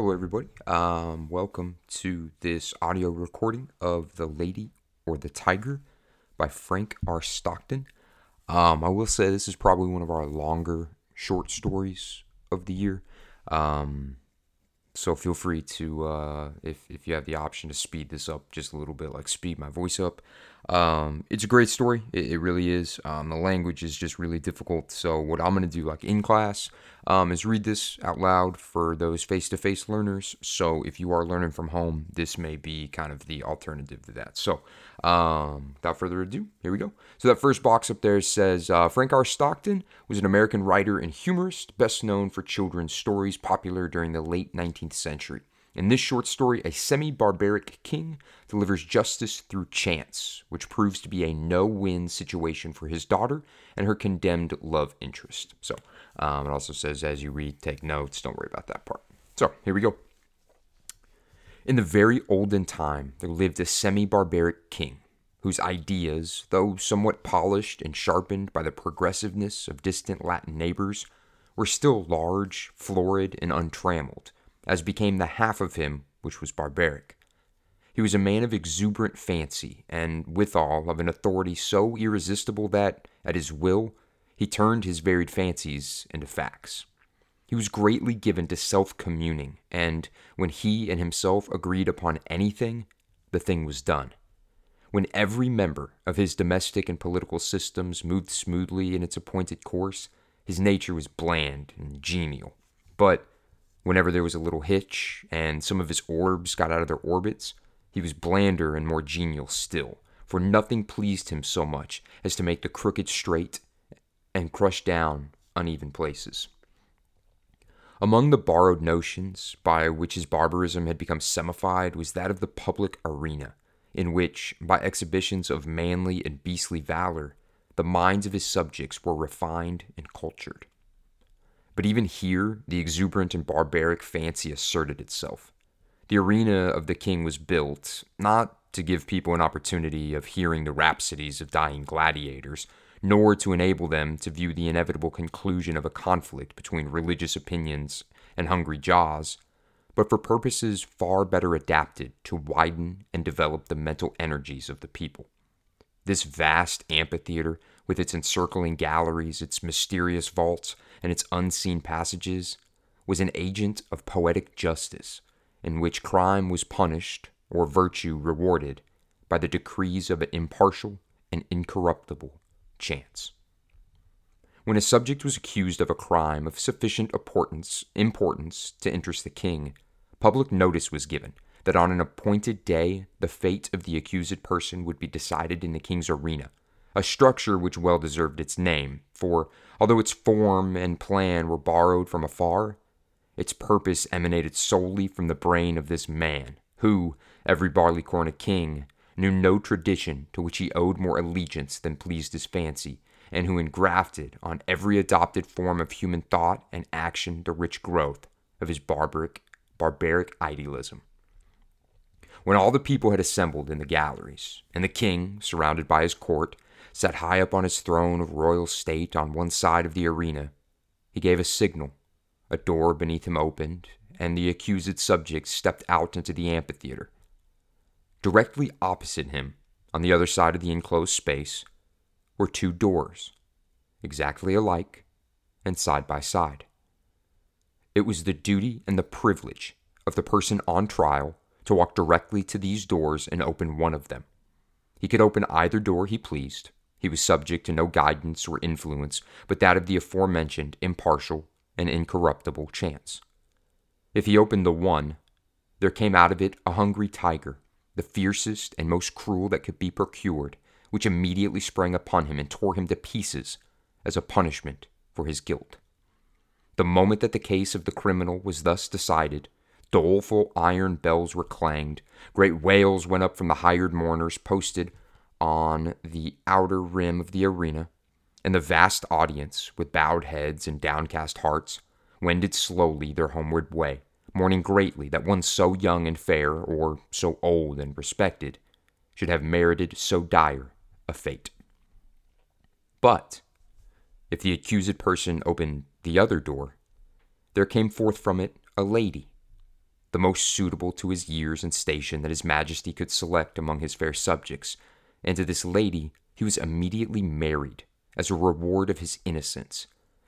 Hello, everybody. Um, welcome to this audio recording of The Lady or the Tiger by Frank R. Stockton. Um, I will say this is probably one of our longer short stories of the year. Um, so feel free to, uh, if, if you have the option to speed this up just a little bit, like speed my voice up. Um, it's a great story. It, it really is. Um, the language is just really difficult. So what I'm going to do, like in class, um, is read this out loud for those face-to-face learners. So if you are learning from home, this may be kind of the alternative to that. So um, without further ado, here we go. So that first box up there says uh, Frank R. Stockton was an American writer and humorist, best known for children's stories popular during the late 19th century. In this short story, a semi barbaric king delivers justice through chance, which proves to be a no win situation for his daughter and her condemned love interest. So um, it also says, as you read, take notes. Don't worry about that part. So here we go. In the very olden time, there lived a semi barbaric king whose ideas, though somewhat polished and sharpened by the progressiveness of distant Latin neighbors, were still large, florid, and untrammeled as became the half of him which was barbaric. He was a man of exuberant fancy, and withal of an authority so irresistible that, at his will, he turned his varied fancies into facts. He was greatly given to self communing, and when he and himself agreed upon anything, the thing was done. When every member of his domestic and political systems moved smoothly in its appointed course, his nature was bland and genial. But Whenever there was a little hitch and some of his orbs got out of their orbits, he was blander and more genial still, for nothing pleased him so much as to make the crooked straight and crush down uneven places. Among the borrowed notions by which his barbarism had become semified was that of the public arena, in which, by exhibitions of manly and beastly valor, the minds of his subjects were refined and cultured. But even here, the exuberant and barbaric fancy asserted itself. The arena of the king was built, not to give people an opportunity of hearing the rhapsodies of dying gladiators, nor to enable them to view the inevitable conclusion of a conflict between religious opinions and hungry jaws, but for purposes far better adapted to widen and develop the mental energies of the people. This vast amphitheater, with its encircling galleries, its mysterious vaults, and its unseen passages, was an agent of poetic justice, in which crime was punished or virtue rewarded by the decrees of an impartial and incorruptible chance. When a subject was accused of a crime of sufficient importance, importance to interest the king, public notice was given that on an appointed day the fate of the accused person would be decided in the king's arena, a structure which well deserved its name, for although its form and plan were borrowed from afar, its purpose emanated solely from the brain of this man, who, every barleycorn a king, knew no tradition to which he owed more allegiance than pleased his fancy, and who engrafted on every adopted form of human thought and action the rich growth of his barbaric, barbaric idealism. When all the people had assembled in the galleries, and the king, surrounded by his court, sat high up on his throne of royal state on one side of the arena. He gave a signal. A door beneath him opened, and the accused subject stepped out into the amphitheater. Directly opposite him, on the other side of the enclosed space, were two doors, exactly alike and side by side. It was the duty and the privilege of the person on trial to walk directly to these doors and open one of them. He could open either door he pleased, he was subject to no guidance or influence but that of the aforementioned impartial and incorruptible chance. If he opened the one, there came out of it a hungry tiger, the fiercest and most cruel that could be procured, which immediately sprang upon him and tore him to pieces as a punishment for his guilt. The moment that the case of the criminal was thus decided, doleful iron bells were clanged, great wails went up from the hired mourners posted on the outer rim of the arena, and the vast audience, with bowed heads and downcast hearts, wended slowly their homeward way, mourning greatly that one so young and fair, or so old and respected, should have merited so dire a fate. But if the accused person opened the other door, there came forth from it a lady, the most suitable to his years and station that his majesty could select among his fair subjects, and to this lady he was immediately married as a reward of his innocence.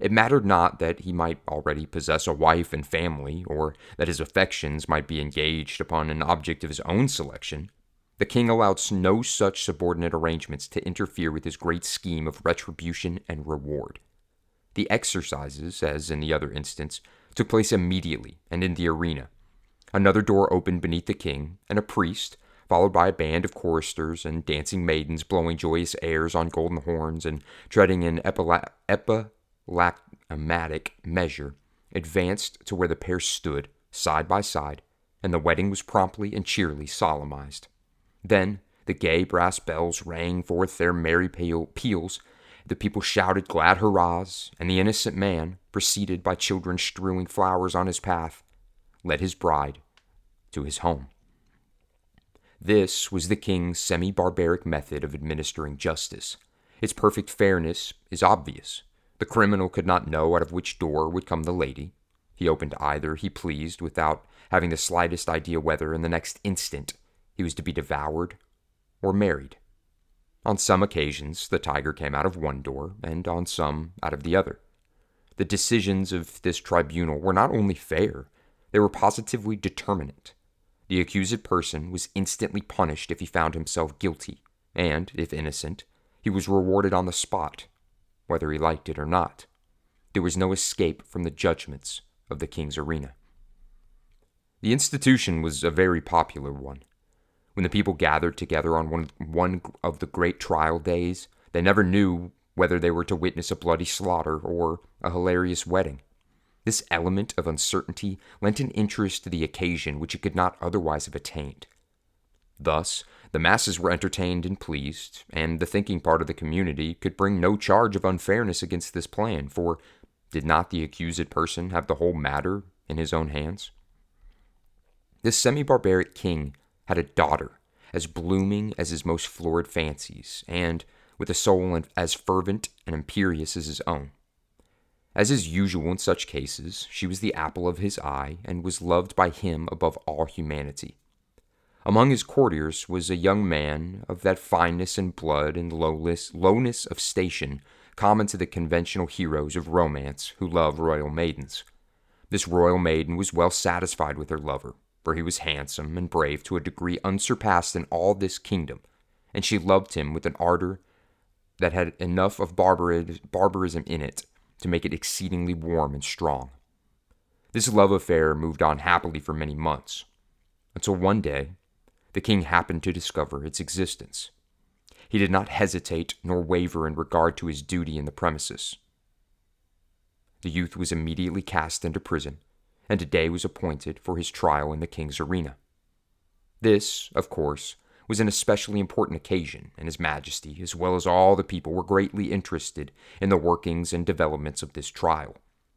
It mattered not that he might already possess a wife and family, or that his affections might be engaged upon an object of his own selection. The king allowed no such subordinate arrangements to interfere with his great scheme of retribution and reward. The exercises, as in the other instance, took place immediately and in the arena. Another door opened beneath the king, and a priest, followed by a band of choristers and dancing maidens blowing joyous airs on golden horns and treading in epithalamic measure, advanced to where the pair stood, side by side, and the wedding was promptly and cheerily solemnized. Then the gay brass bells rang forth their merry peals, the people shouted glad hurrahs, and the innocent man, preceded by children strewing flowers on his path, led his bride to his home. This was the king's semi barbaric method of administering justice. Its perfect fairness is obvious. The criminal could not know out of which door would come the lady. He opened either he pleased without having the slightest idea whether, in the next instant, he was to be devoured or married. On some occasions, the tiger came out of one door, and on some out of the other. The decisions of this tribunal were not only fair, they were positively determinate. The accused person was instantly punished if he found himself guilty, and, if innocent, he was rewarded on the spot, whether he liked it or not. There was no escape from the judgments of the king's arena. The institution was a very popular one. When the people gathered together on one, one of the great trial days, they never knew whether they were to witness a bloody slaughter or a hilarious wedding. This element of uncertainty lent an interest to the occasion which it could not otherwise have attained. Thus, the masses were entertained and pleased, and the thinking part of the community could bring no charge of unfairness against this plan, for did not the accused person have the whole matter in his own hands? This semi barbaric king had a daughter as blooming as his most florid fancies, and with a soul as fervent and imperious as his own. As is usual in such cases, she was the apple of his eye and was loved by him above all humanity. Among his courtiers was a young man of that fineness in blood and lowness of station common to the conventional heroes of romance who love royal maidens. This royal maiden was well satisfied with her lover, for he was handsome and brave to a degree unsurpassed in all this kingdom, and she loved him with an ardor that had enough of barbarism in it to make it exceedingly warm and strong. This love affair moved on happily for many months, until one day the king happened to discover its existence. He did not hesitate nor waver in regard to his duty in the premises. The youth was immediately cast into prison, and a day was appointed for his trial in the king's arena. This, of course, was an especially important occasion, and His Majesty, as well as all the people, were greatly interested in the workings and developments of this trial.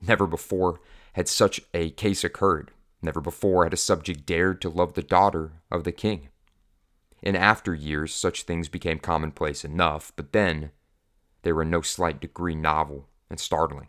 Never before had such a case occurred. Never before had a subject dared to love the daughter of the king. In after years, such things became commonplace enough, but then they were in no slight degree novel and startling.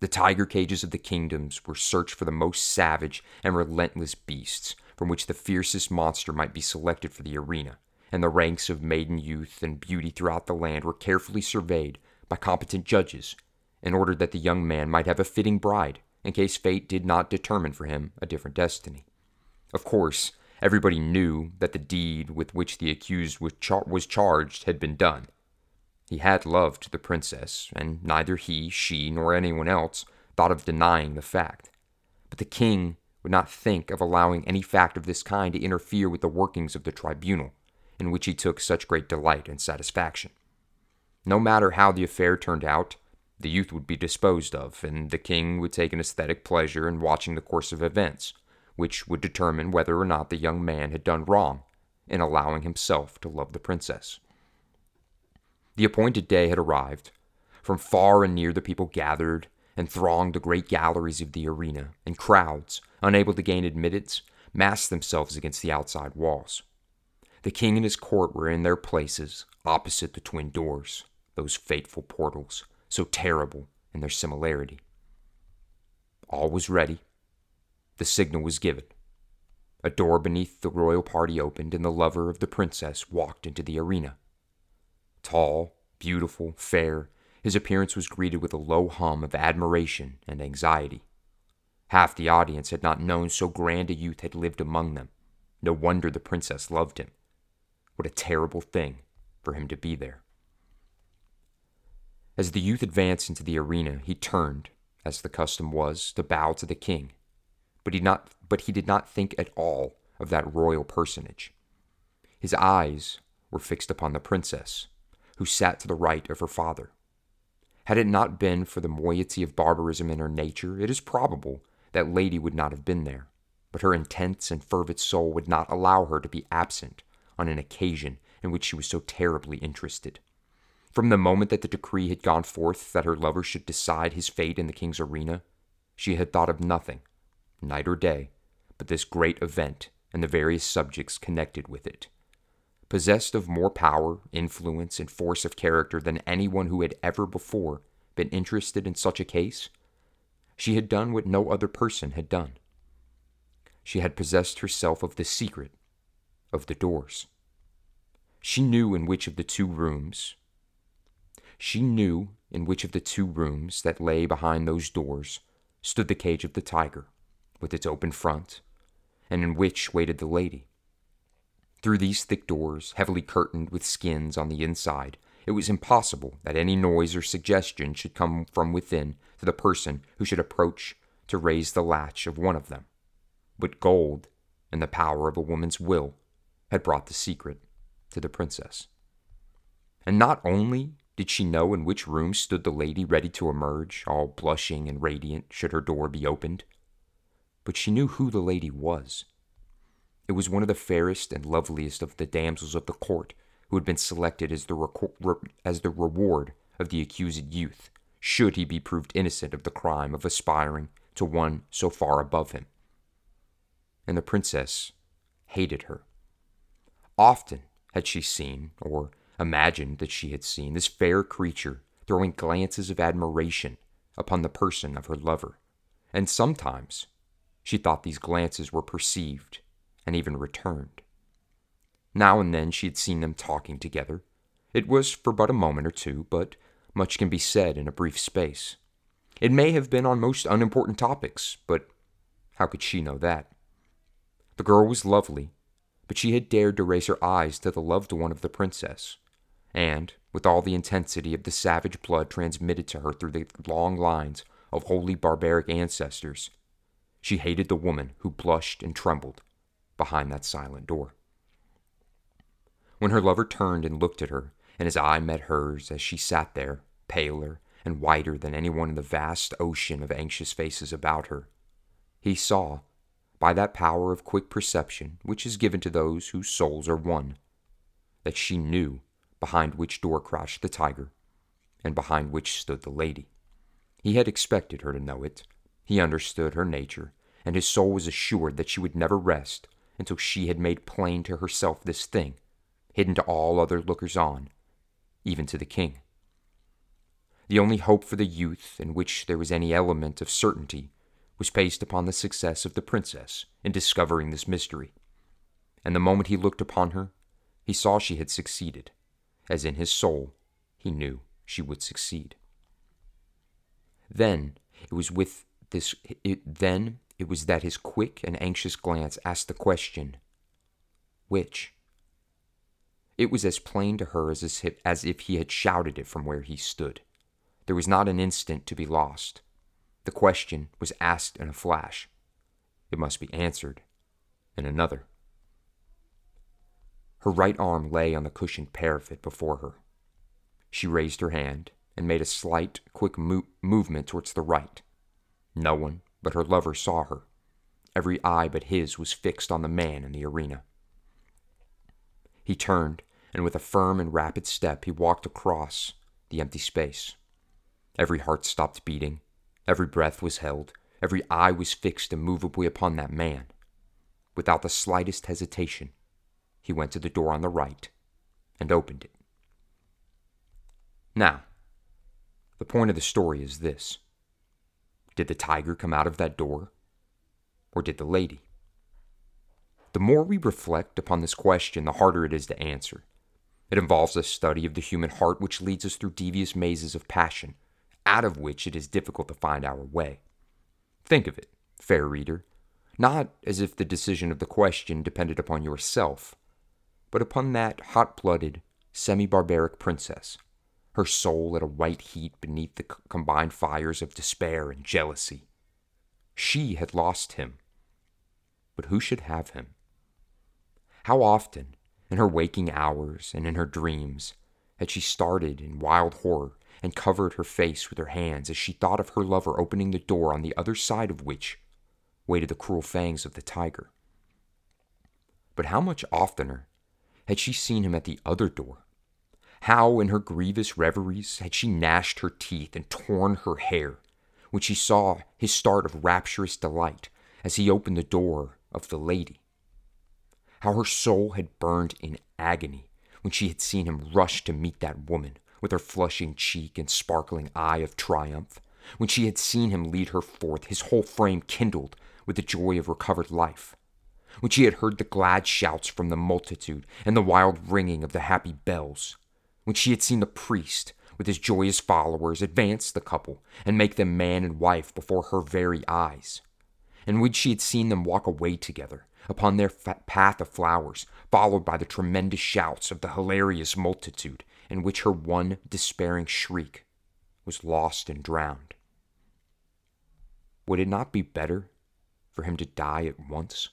The tiger cages of the kingdoms were searched for the most savage and relentless beasts, from which the fiercest monster might be selected for the arena, and the ranks of maiden youth and beauty throughout the land were carefully surveyed by competent judges, in order that the young man might have a fitting bride, in case fate did not determine for him a different destiny. Of course, everybody knew that the deed with which the accused was, char- was charged had been done. He had loved the princess, and neither he, she, nor anyone else thought of denying the fact. But the king would not think of allowing any fact of this kind to interfere with the workings of the tribunal, in which he took such great delight and satisfaction. No matter how the affair turned out, the youth would be disposed of, and the king would take an aesthetic pleasure in watching the course of events, which would determine whether or not the young man had done wrong in allowing himself to love the princess. The appointed day had arrived. From far and near the people gathered and thronged the great galleries of the arena, and crowds, unable to gain admittance, massed themselves against the outside walls. The king and his court were in their places, opposite the twin doors, those fateful portals, so terrible in their similarity. All was ready. the signal was given. A door beneath the royal party opened, and the lover of the princess walked into the arena. Tall, beautiful, fair, his appearance was greeted with a low hum of admiration and anxiety. Half the audience had not known so grand a youth had lived among them. No wonder the princess loved him. What a terrible thing for him to be there. As the youth advanced into the arena, he turned, as the custom was, to bow to the king. But he, not, but he did not think at all of that royal personage. His eyes were fixed upon the princess, who sat to the right of her father. Had it not been for the moiety of barbarism in her nature, it is probable that lady would not have been there, but her intense and fervid soul would not allow her to be absent on an occasion in which she was so terribly interested. From the moment that the decree had gone forth that her lover should decide his fate in the king's arena, she had thought of nothing, night or day, but this great event and the various subjects connected with it. Possessed of more power, influence, and force of character than anyone who had ever before been interested in such a case, she had done what no other person had done. She had possessed herself of the secret of the doors. She knew in which of the two rooms, she knew in which of the two rooms that lay behind those doors stood the cage of the tiger, with its open front, and in which waited the lady. Through these thick doors, heavily curtained with skins on the inside, it was impossible that any noise or suggestion should come from within to the person who should approach to raise the latch of one of them. But gold and the power of a woman's will had brought the secret to the princess. And not only did she know in which room stood the lady ready to emerge, all blushing and radiant, should her door be opened, but she knew who the lady was. It was one of the fairest and loveliest of the damsels of the court who had been selected as the, re- as the reward of the accused youth, should he be proved innocent of the crime of aspiring to one so far above him. And the princess hated her. Often had she seen, or imagined that she had seen, this fair creature throwing glances of admiration upon the person of her lover, and sometimes she thought these glances were perceived and even returned. Now and then she had seen them talking together. It was for but a moment or two, but much can be said in a brief space. It may have been on most unimportant topics, but how could she know that? The girl was lovely, but she had dared to raise her eyes to the loved one of the princess, and, with all the intensity of the savage blood transmitted to her through the long lines of wholly barbaric ancestors, she hated the woman who blushed and trembled behind that silent door. When her lover turned and looked at her, and his eye met hers as she sat there, paler and whiter than any one in the vast ocean of anxious faces about her, he saw, by that power of quick perception which is given to those whose souls are one, that she knew behind which door crouched the tiger, and behind which stood the lady. He had expected her to know it. He understood her nature, and his soul was assured that she would never rest until she had made plain to herself this thing, hidden to all other lookers on, even to the king. The only hope for the youth in which there was any element of certainty was based upon the success of the princess in discovering this mystery. And the moment he looked upon her, he saw she had succeeded, as in his soul he knew she would succeed. Then it was with this it, then it was that his quick and anxious glance asked the question, Which? It was as plain to her as as if he had shouted it from where he stood. There was not an instant to be lost. The question was asked in a flash. It must be answered in another. Her right arm lay on the cushioned parapet before her. She raised her hand and made a slight, quick mo- movement towards the right. No one but her lover saw her. Every eye but his was fixed on the man in the arena. He turned, and with a firm and rapid step, he walked across the empty space. Every heart stopped beating, every breath was held, every eye was fixed immovably upon that man. Without the slightest hesitation, he went to the door on the right and opened it. Now, the point of the story is this Did the tiger come out of that door? or did the lady? The more we reflect upon this question, the harder it is to answer. It involves a study of the human heart, which leads us through devious mazes of passion, out of which it is difficult to find our way. Think of it, fair reader, not as if the decision of the question depended upon yourself, but upon that hot blooded, semi barbaric princess, her soul at a white heat beneath the combined fires of despair and jealousy. She had lost him. But who should have him? How often, in her waking hours and in her dreams, had she started in wild horror and covered her face with her hands as she thought of her lover opening the door on the other side of which waited the cruel fangs of the tiger. But how much oftener had she seen him at the other door? How, in her grievous reveries, had she gnashed her teeth and torn her hair when she saw his start of rapturous delight as he opened the door of the lady? How her soul had burned in agony when she had seen him rush to meet that woman with her flushing cheek and sparkling eye of triumph, when she had seen him lead her forth, his whole frame kindled with the joy of recovered life. When she had heard the glad shouts from the multitude and the wild ringing of the happy bells. When she had seen the priest, with his joyous followers, advance the couple and make them man and wife before her very eyes. And when she had seen them walk away together upon their path of flowers, followed by the tremendous shouts of the hilarious multitude, in which her one despairing shriek was lost and drowned. Would it not be better for him to die at once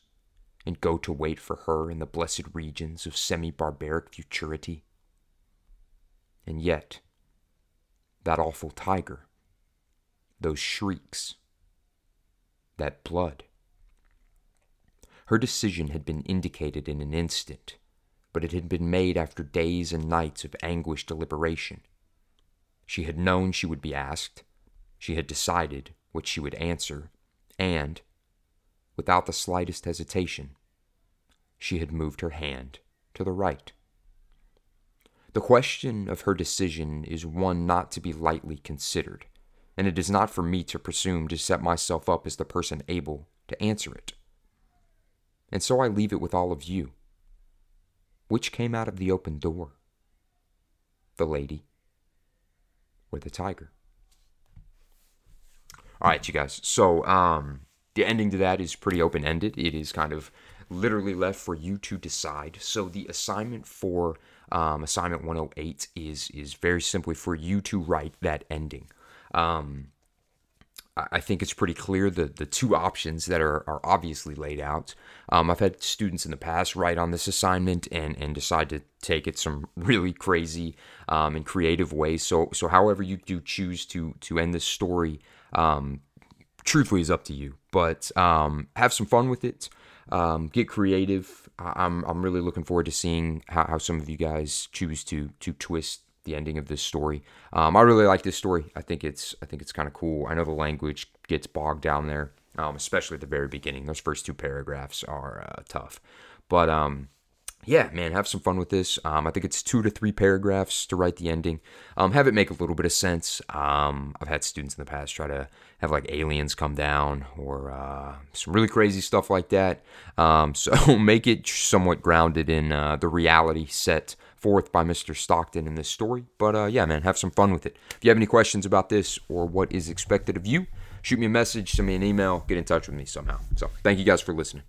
and go to wait for her in the blessed regions of semi barbaric futurity. And yet, that awful tiger, those shrieks, that blood. Her decision had been indicated in an instant, but it had been made after days and nights of anguished deliberation. She had known she would be asked, she had decided what she would answer, and, without the slightest hesitation. She had moved her hand to the right. The question of her decision is one not to be lightly considered, and it is not for me to presume to set myself up as the person able to answer it. And so I leave it with all of you. Which came out of the open door? The lady or the tiger? All right, you guys. So, um, the ending to that is pretty open ended. It is kind of literally left for you to decide. So the assignment for um, assignment 108 is is very simply for you to write that ending. Um, I think it's pretty clear the the two options that are, are obviously laid out. Um, I've had students in the past write on this assignment and and decide to take it some really crazy um, and creative ways. So so however you do choose to to end this story, um, truthfully is up to you. But um, have some fun with it. Um, get creative. I'm I'm really looking forward to seeing how, how some of you guys choose to to twist the ending of this story. Um, I really like this story. I think it's I think it's kind of cool. I know the language gets bogged down there, um, especially at the very beginning. Those first two paragraphs are uh, tough, but um, yeah, man, have some fun with this. Um, I think it's two to three paragraphs to write the ending. Um, have it make a little bit of sense. Um, I've had students in the past try to have like aliens come down or uh, some really crazy stuff like that. So make it somewhat grounded in uh, the reality set forth by Mr. Stockton in this story. But uh, yeah, man, have some fun with it. If you have any questions about this or what is expected of you, shoot me a message, send me an email, get in touch with me somehow. So thank you guys for listening.